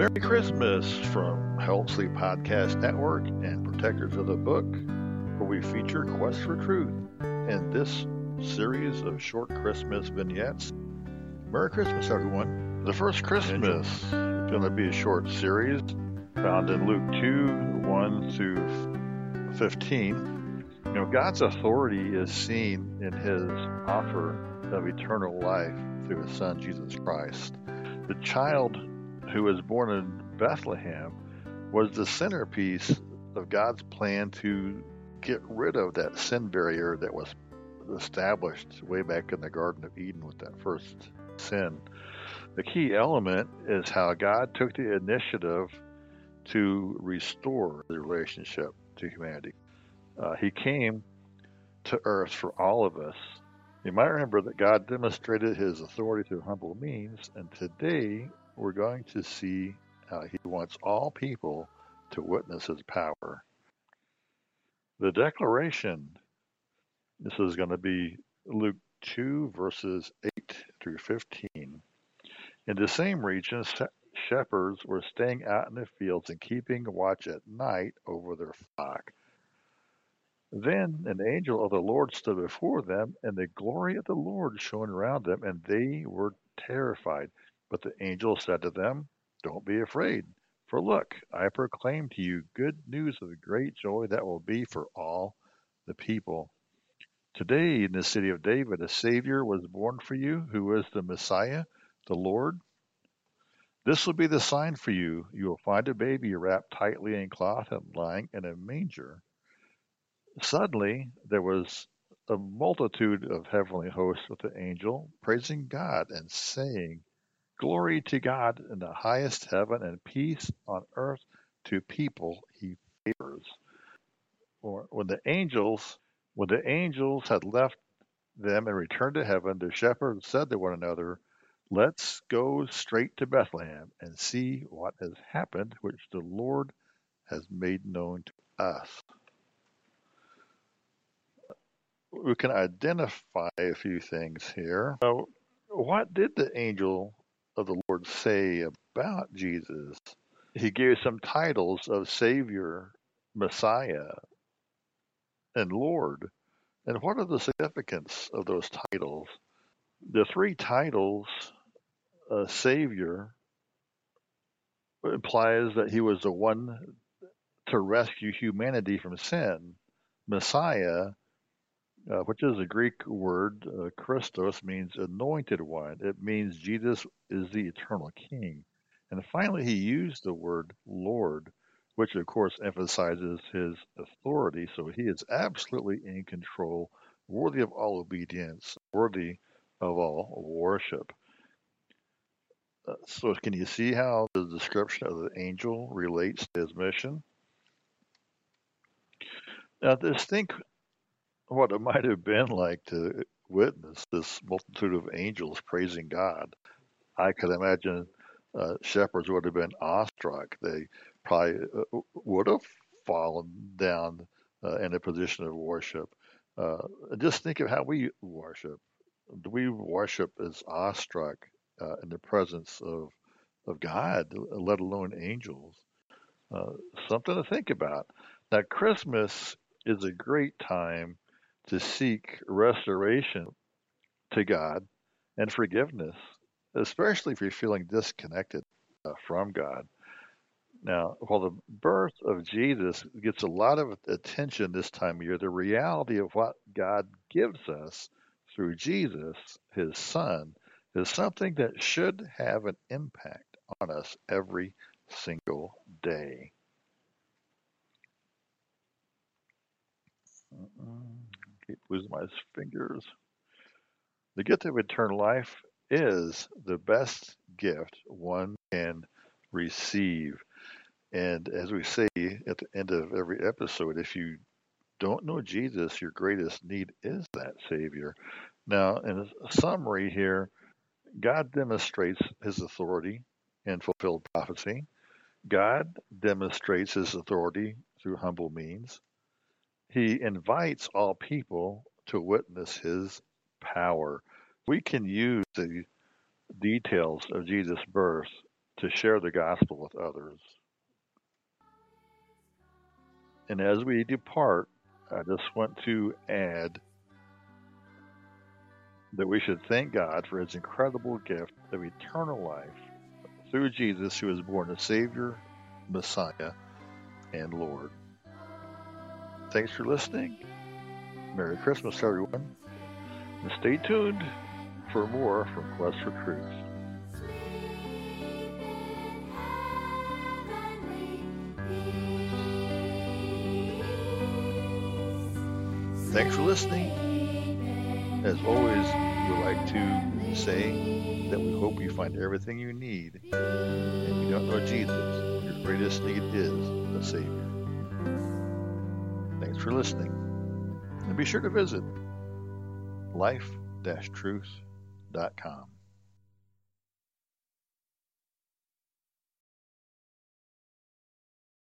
Merry Christmas from Help Sleep Podcast Network and Protectors of the Book, where we feature Quest for Truth in this series of short Christmas vignettes. Merry Christmas, everyone. The first Christmas is going to be a short series found in Luke 2 1 through 15. You know, God's authority is seen in his offer of eternal life through his son, Jesus Christ. The child who was born in Bethlehem was the centerpiece of God's plan to get rid of that sin barrier that was established way back in the Garden of Eden with that first sin. The key element is how God took the initiative to restore the relationship to humanity. Uh, he came to earth for all of us. You might remember that God demonstrated his authority through humble means, and today we're going to see how he wants all people to witness his power. The declaration, this is going to be Luke 2, verses 8 through 15. In the same region, shepherds were staying out in the fields and keeping watch at night over their flock. Then an angel of the Lord stood before them, and the glory of the Lord shone around them, and they were terrified. But the angel said to them, Don't be afraid, for look, I proclaim to you good news of great joy that will be for all the people. Today in the city of David, a Savior was born for you, who is the Messiah, the Lord. This will be the sign for you. You will find a baby wrapped tightly in cloth and lying in a manger. Suddenly there was a multitude of heavenly hosts with the angel, praising God and saying, Glory to God in the highest heaven and peace on earth to people he favors. Or when the angels when the angels had left them and returned to heaven, the shepherds said to one another, Let's go straight to Bethlehem and see what has happened, which the Lord has made known to us. We can identify a few things here. So, what did the angel of the Lord say about Jesus? He gave some titles of Savior, Messiah, and Lord. And what are the significance of those titles? The three titles, uh, Savior, implies that he was the one to rescue humanity from sin. Messiah uh, which is a Greek word, uh, Christos, means anointed one. It means Jesus is the eternal King. And finally, he used the word Lord, which of course emphasizes his authority. So he is absolutely in control, worthy of all obedience, worthy of all worship. Uh, so, can you see how the description of the angel relates to his mission? Now, this think what it might have been like to witness this multitude of angels praising God. I could imagine uh, shepherds would have been awestruck. They probably uh, would have fallen down uh, in a position of worship. Uh, just think of how we worship. Do we worship as awestruck uh, in the presence of of God, let alone angels. Uh, something to think about. Now, Christmas is a great time to seek restoration to God and forgiveness, especially if you're feeling disconnected uh, from God. Now, while the birth of Jesus gets a lot of attention this time of year, the reality of what God gives us through Jesus, his son, is something that should have an impact on us every single day. Keep losing my fingers. The gift of eternal life is the best gift one can receive. And as we say at the end of every episode, if you don't know Jesus, your greatest need is that Savior. Now, in summary here, God demonstrates his authority in fulfilled prophecy. God demonstrates his authority through humble means. He invites all people to witness his power. We can use the details of Jesus' birth to share the gospel with others. And as we depart, I just want to add that we should thank God for his incredible gift of eternal life through Jesus, who was born a Savior, Messiah, and Lord. Thanks for listening. Merry Christmas, everyone. And stay tuned for more from Quest for Truth. Thanks for listening. As always, we like to say that we hope you find everything you need. And if you don't know Jesus, your greatest need is the Savior. For listening. And be sure to visit life-truth.com.